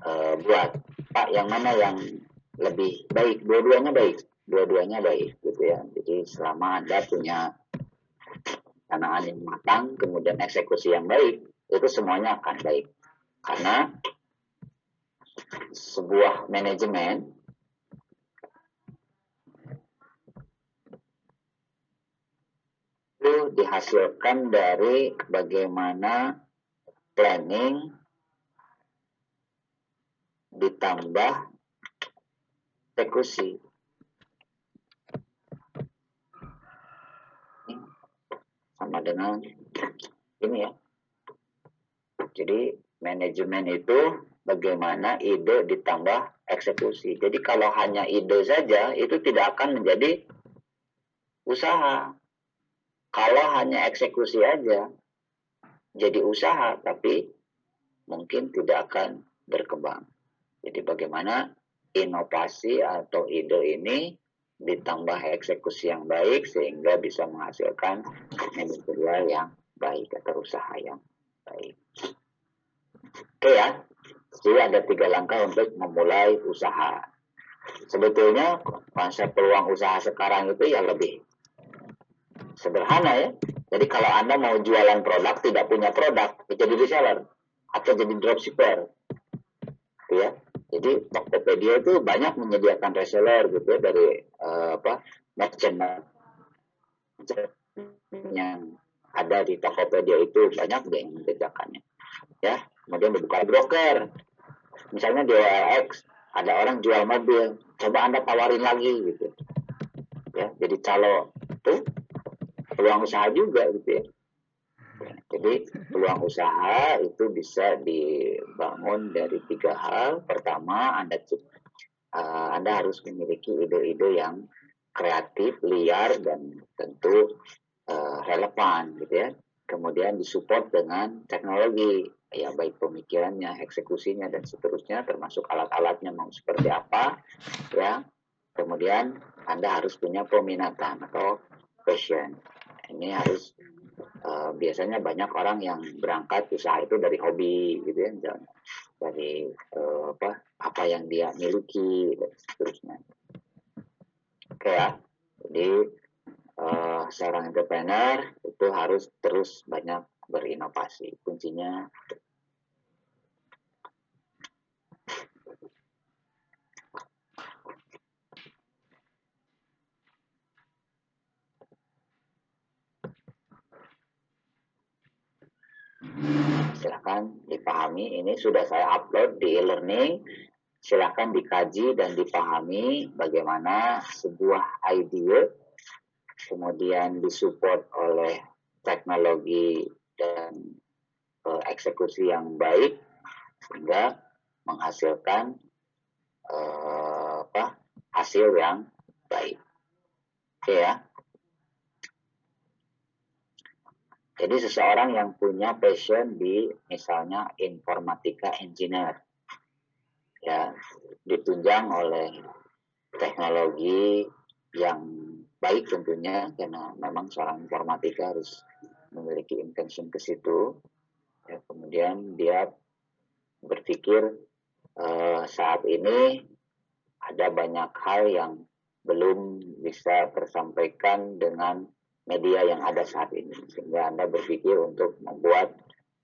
B: eh, buat. Pak yang mana yang lebih baik? Dua-duanya baik dua-duanya baik gitu ya. Jadi selama Anda punya perencanaan yang matang, kemudian eksekusi yang baik, itu semuanya akan baik. Karena sebuah manajemen itu dihasilkan dari bagaimana planning ditambah eksekusi. Ini sama dengan ini ya. Jadi manajemen itu bagaimana ide ditambah eksekusi. Jadi kalau hanya ide saja itu tidak akan menjadi usaha. Kalau hanya eksekusi aja jadi usaha tapi mungkin tidak akan berkembang. Jadi bagaimana inovasi atau ide ini ditambah eksekusi yang baik sehingga bisa menghasilkan manajerial yang baik atau usaha yang baik. Oke ya, jadi ada tiga langkah untuk memulai usaha. Sebetulnya konsep peluang usaha sekarang itu ya lebih sederhana ya. Jadi kalau Anda mau jualan produk tidak punya produk, jadi reseller atau jadi dropshipper. Ya. Jadi Tokopedia itu banyak menyediakan reseller gitu ya dari uh, apa merchant yang ada di Tokopedia itu banyak deh yang mengerjakannya. Ya, kemudian dibuka broker. Misalnya di OLX ada orang jual mobil, coba Anda tawarin lagi gitu. Ya, jadi calo tuh peluang usaha juga gitu ya. Jadi peluang usaha itu bisa dibangun dari tiga hal. Pertama, Anda uh, Anda harus memiliki ide-ide yang kreatif, liar dan tentu uh, relevan gitu ya. Kemudian disupport dengan teknologi, ya baik pemikirannya, eksekusinya dan seterusnya, termasuk alat-alatnya mau seperti apa, ya. Kemudian Anda harus punya peminatan atau passion ini harus uh, biasanya banyak orang yang berangkat usaha itu dari hobi gitu ya misalnya. Dari uh, apa apa yang dia miliki dan seterusnya. Oke ya. Jadi uh, seorang entrepreneur itu harus terus banyak berinovasi. Kuncinya silahkan dipahami. Ini sudah saya upload di e-learning. Silahkan dikaji dan dipahami bagaimana sebuah ide kemudian disupport oleh teknologi dan uh, eksekusi yang baik sehingga menghasilkan uh, apa hasil yang baik. Oke ya Jadi seseorang yang punya passion di misalnya informatika engineer. Ya ditunjang oleh teknologi yang baik tentunya karena memang seorang informatika harus memiliki intention ke situ. Ya, kemudian dia berpikir uh, saat ini ada banyak hal yang belum bisa tersampaikan dengan media yang ada saat ini. Sehingga anda berpikir untuk membuat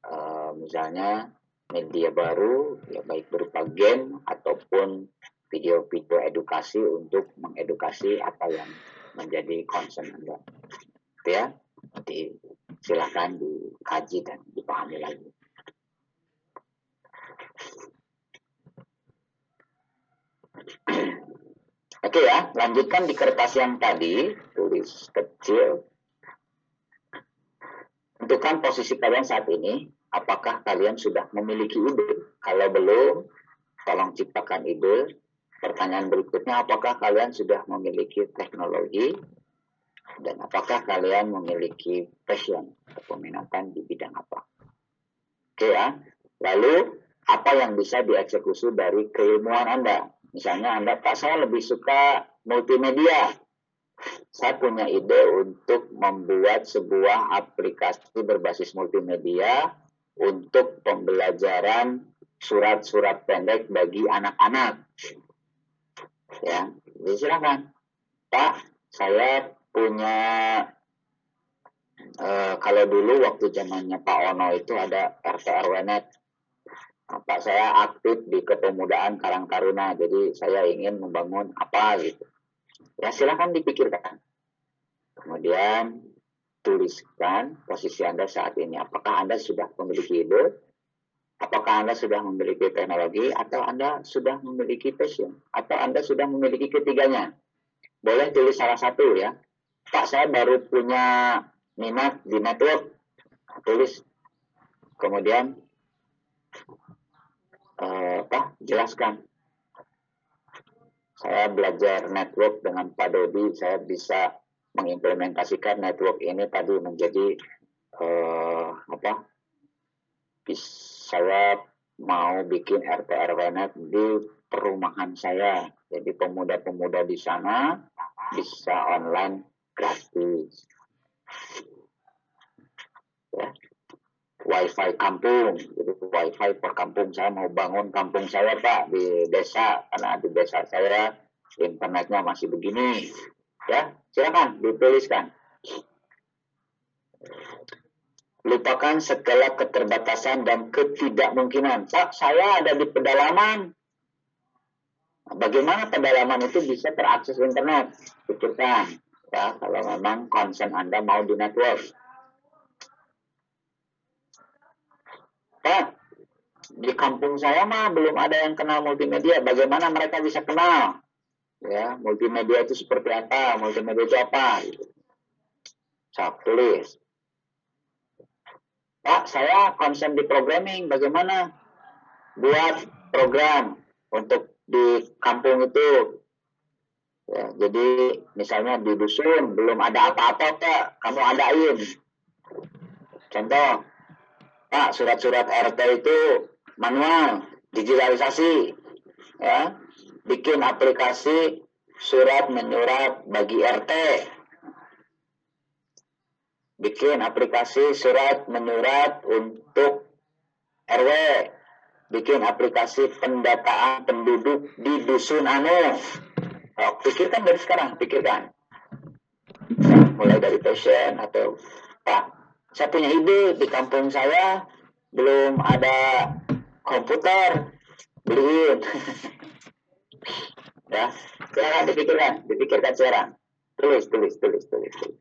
B: uh, misalnya media baru ya baik berupa game ataupun video-video edukasi untuk mengedukasi apa yang menjadi concern anda. Gitu ya. Jadi silahkan dikaji dan dipahami lagi. Oke ya, lanjutkan di kertas yang tadi, tulis kecil, Tentukan posisi kalian saat ini. Apakah kalian sudah memiliki ide? Kalau belum, tolong ciptakan ide. Pertanyaan berikutnya, apakah kalian sudah memiliki teknologi? Dan apakah kalian memiliki passion atau peminatan di bidang apa? Oke ya. Lalu, apa yang bisa dieksekusi dari keilmuan Anda? Misalnya Anda, Pak, saya lebih suka multimedia saya punya ide untuk membuat sebuah aplikasi berbasis multimedia untuk pembelajaran surat-surat pendek bagi anak-anak. Ya, silakan. Pak, saya punya uh, kalau dulu waktu zamannya Pak Ono itu ada RT RW net. apa saya aktif di kepemudaan Karang Taruna jadi saya ingin membangun apa gitu ya silahkan dipikirkan. Kemudian tuliskan posisi anda saat ini. Apakah anda sudah memiliki ide? Apakah anda sudah memiliki teknologi? Atau anda sudah memiliki passion? Atau anda sudah memiliki ketiganya? Boleh tulis salah satu ya. Pak saya baru punya minat di network. Tulis. Kemudian eh, apa? Jelaskan saya belajar network dengan Pak Dodi. Saya bisa mengimplementasikan network ini tadi menjadi eh, apa? Saya mau bikin RT RW net di perumahan saya. Jadi pemuda-pemuda di sana bisa online gratis. Ya wifi kampung. Jadi wifi per kampung saya mau bangun kampung saya pak di desa. Karena di desa saya internetnya masih begini. Ya silakan dituliskan. Lupakan segala keterbatasan dan ketidakmungkinan. Pak saya ada di pedalaman. Bagaimana pedalaman itu bisa terakses internet? Pikirkan ya kalau memang konsen anda mau di network Pak, di kampung saya mah belum ada yang kenal multimedia. Bagaimana mereka bisa kenal? Ya, multimedia itu seperti apa? Multimedia itu apa? Gitu. Saya tulis. Pak, saya konsen di programming. Bagaimana buat program untuk di kampung itu? Ya, jadi misalnya di dusun belum ada apa-apa, Pak. Kamu adain. Contoh, Pak, surat-surat RT itu manual, digitalisasi, ya, bikin aplikasi surat menyurat bagi RT, bikin aplikasi surat menyurat untuk RW, bikin aplikasi pendataan penduduk di dusun anu. Oh, pikirkan dari sekarang, pikirkan. Mulai dari passion atau Pak, saya punya ide di kampung saya belum ada komputer. Beliin. Ya silakan dipikirkan dipikirkan sekarang. Tulis tulis tulis tulis, tulis.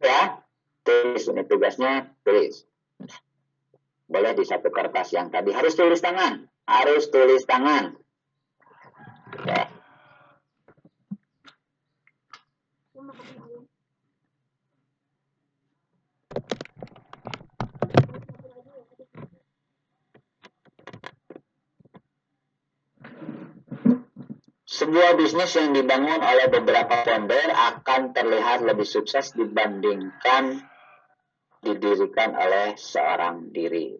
B: ya tulis ini tugasnya tulis. Boleh di satu kertas yang tadi. Harus tulis tangan harus tulis tangan. Ya Sebuah bisnis yang dibangun oleh beberapa founder akan terlihat lebih sukses dibandingkan didirikan oleh seorang diri.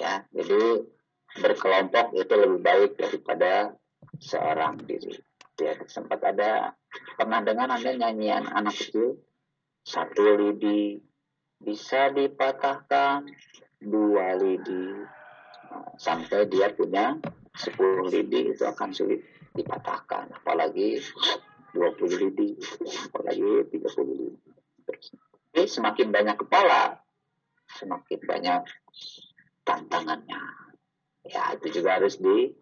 B: Ya, jadi berkelompok itu lebih baik daripada seorang diri. Ya, sempat ada pernah dengar Anda nyanyian anak kecil satu lidi bisa dipatahkan dua lidi Nah, sampai dia punya 10 lidi itu akan sulit dipatahkan. Apalagi 20 lidi apalagi 30 lidi. Jadi semakin banyak kepala semakin banyak tantangannya. Ya itu juga harus di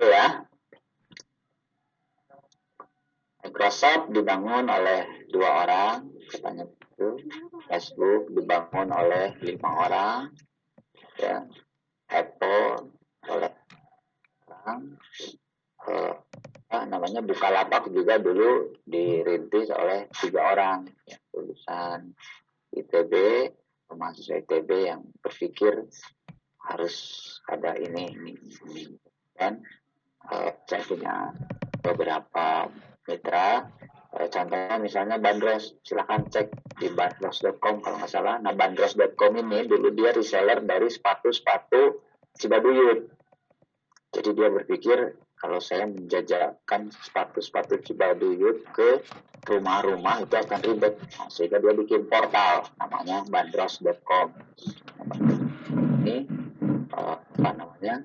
B: ya. Microsoft dibangun oleh dua orang katanya itu. Facebook dibangun oleh lima orang. Ya Apple oleh orang eh, apa namanya Bukalapak juga dulu dirintis oleh tiga orang ya, lulusan ITB mahasiswa ITB yang berpikir harus ada ini ini, ini. dan eh, saya punya beberapa mitra Eh, contohnya misalnya Bandros silahkan cek di bandros.com kalau nggak salah nah bandros.com ini dulu dia reseller dari sepatu-sepatu Cibaduyut jadi dia berpikir kalau saya menjajakan sepatu-sepatu Cibaduyut ke rumah-rumah itu akan ribet nah, sehingga dia bikin portal namanya bandros.com ini uh, apa namanya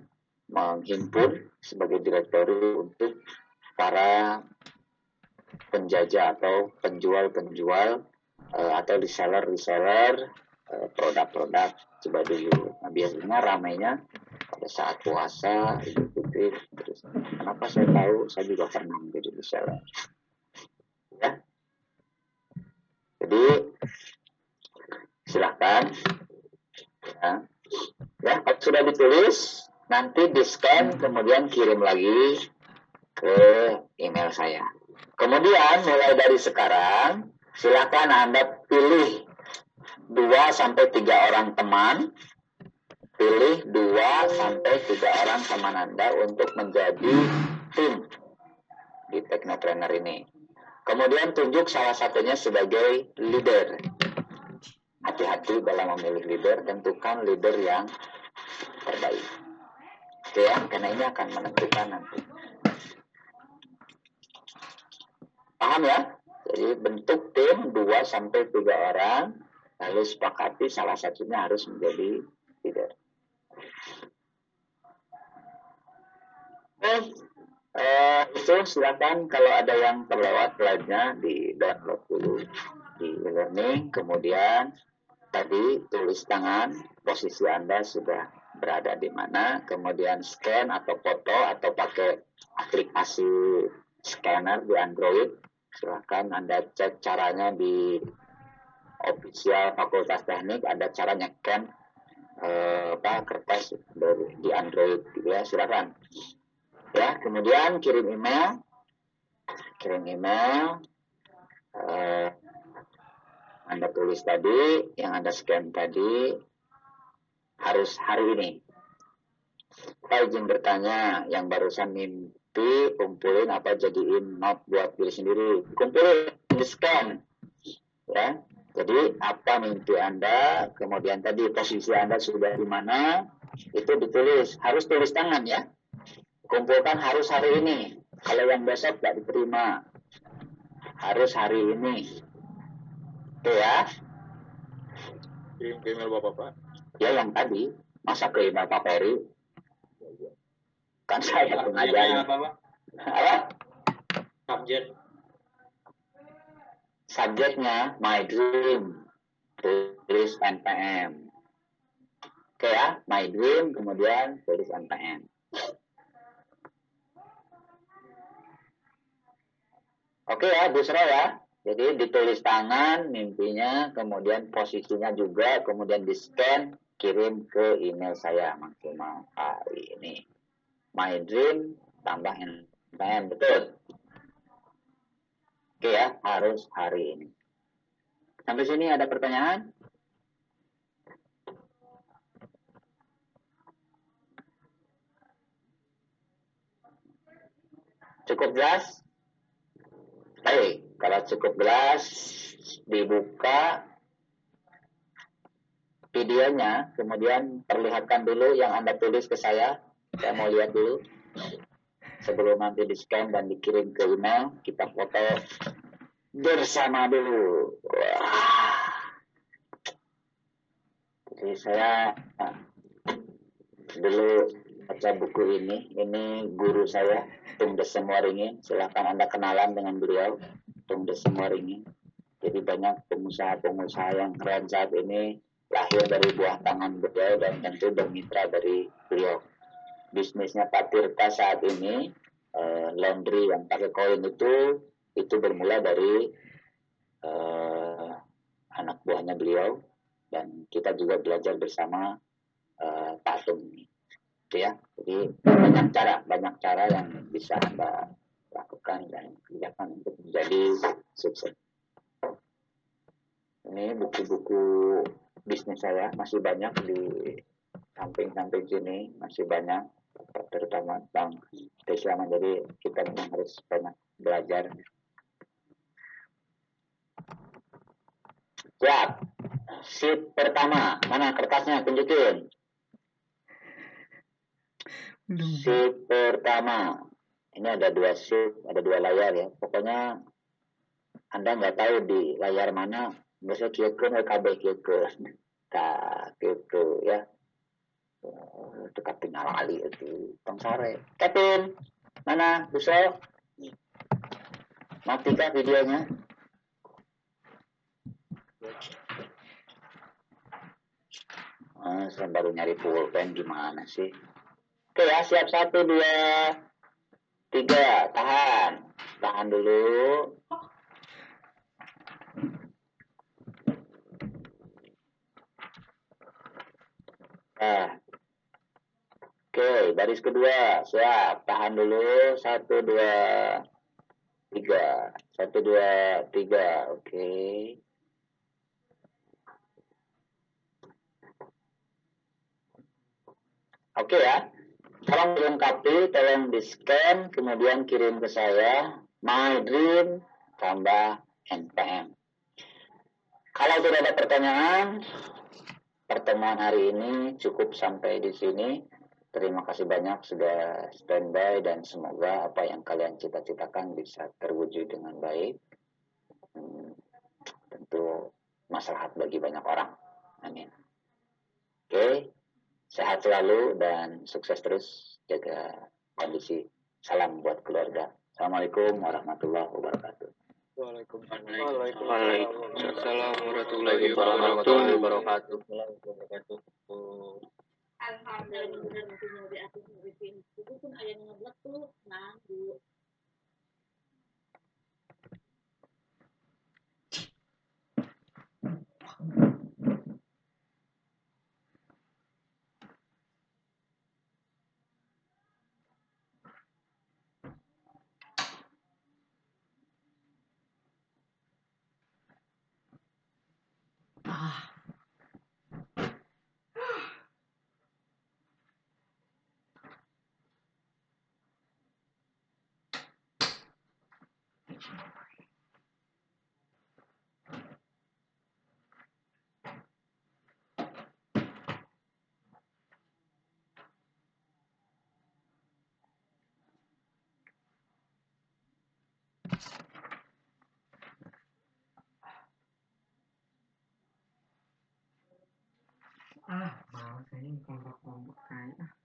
B: menghimpun sebagai direktori untuk para penjajah atau penjual-penjual eh, atau reseller reseller eh, produk-produk coba dulu. Nah biasanya ramainya saat puasa, Idul Fitri, terus kenapa saya tahu? Saya juga pernah menjadi reseller. Ya. Jadi silahkan ya. ya kalau sudah ditulis nanti di scan kemudian kirim lagi ke email saya kemudian mulai dari sekarang silakan anda pilih dua sampai tiga orang teman pilih dua sampai tiga orang teman anda untuk menjadi tim di Technotrainer ini kemudian tunjuk salah satunya sebagai leader hati-hati dalam memilih leader, tentukan leader yang terbaik. Oke ya, karena ini akan menentukan nanti. Paham ya? Jadi bentuk tim 2 sampai 3 orang, lalu sepakati salah satunya harus menjadi leader. Oke, eh, itu silakan kalau ada yang terlewat slide-nya di download dulu di e-learning, kemudian tadi tulis tangan, posisi Anda sudah berada di mana, kemudian scan atau foto atau pakai aplikasi scanner di Android, silahkan Anda cek caranya di official Fakultas Teknik, ada caranya scan eh, apa kertas dari di Android gitu ya, silakan. Ya, kemudian kirim email, kirim email, eh, anda tulis tadi, yang Anda scan tadi, harus hari ini. Saya izin bertanya, yang barusan mimpi, kumpulin apa jadiin note buat diri sendiri. Kumpulin, di scan. Ya, jadi apa mimpi Anda, kemudian tadi posisi Anda sudah di mana, itu ditulis. Harus tulis tangan ya. Kumpulkan harus hari ini. Kalau yang besok tidak diterima. Harus hari ini. Itu ya.
A: Kirim ke email Bapak, Pak.
B: Ya yang tadi. Masa ke email Pak Peri? Kan saya
E: Pak?
B: Apa?
E: Subjek.
B: Subjeknya My Dream. Tulis NPM. Oke ya. My Dream kemudian tulis NPM. Oke ya, Busra ya. Jadi ditulis tangan mimpinya, kemudian posisinya juga, kemudian di scan, kirim ke email saya maksimal hari ini. My dream tambah NPM, betul. Oke ya, harus hari ini. Sampai sini ada pertanyaan? Cukup jelas? Baik, kalau cukup jelas dibuka videonya, kemudian perlihatkan dulu yang Anda tulis ke saya. Saya mau lihat dulu. Sebelum nanti di scan dan dikirim ke email, kita foto bersama dulu. Wah. Jadi saya dulu baca buku ini. Ini guru saya, Tung Desem Waringin. Silahkan Anda kenalan dengan beliau, Tung Desem Waringin. Jadi banyak pengusaha-pengusaha yang keren saat ini lahir dari buah tangan beliau dan tentu bermitra dari beliau. Bisnisnya Pak Tirta saat ini, eh, laundry yang pakai koin itu, itu bermula dari eh, anak buahnya beliau dan kita juga belajar bersama eh, Pak Tung ini. Itu ya. Jadi banyak cara, banyak cara yang bisa Anda lakukan dan kerjakan untuk menjadi sukses. Ini buku-buku bisnis saya masih banyak di samping-samping sini masih banyak terutama tentang keislaman jadi kita memang harus banyak belajar. Siap sheet pertama. Mana kertasnya? Tunjukin. Sheet pertama. Ini ada dua sheet ada dua layar ya. Pokoknya anda nggak tahu di layar mana. Biasanya kira-kira KB kira tak gitu ya Dekat tinggal ali itu sare Kevin mana bisa matikah videonya Oh, saya baru nyari pulpen gimana sih? Oke ya, siap satu, dua, tiga, tahan. Tahan dulu. Nah. Oke, baris kedua, siap. Tahan dulu, satu, dua, tiga. Satu, dua, tiga, oke. Oke ya, tolong dilengkapi, tolong di scan, kemudian kirim ke saya, my dream tambah NPM. Kalau tidak ada pertanyaan, pertemuan hari ini cukup sampai di sini. Terima kasih banyak sudah standby dan semoga apa yang kalian cita-citakan bisa terwujud dengan baik. Hmm, tentu maslahat bagi banyak orang. Amin. Oke, sehat selalu dan sukses terus jaga kondisi. Salam buat keluarga. Assalamualaikum warahmatullahi wabarakatuh.
A: Waalaikumsalam
D: warahmatullahi
A: wabarakatuh.
F: Alhamdulillah nanti mau diatur nguripin itu pun ayah ngeblok tuh nanggu
D: Ah, mau saya kelompok-kelompok kayak ah.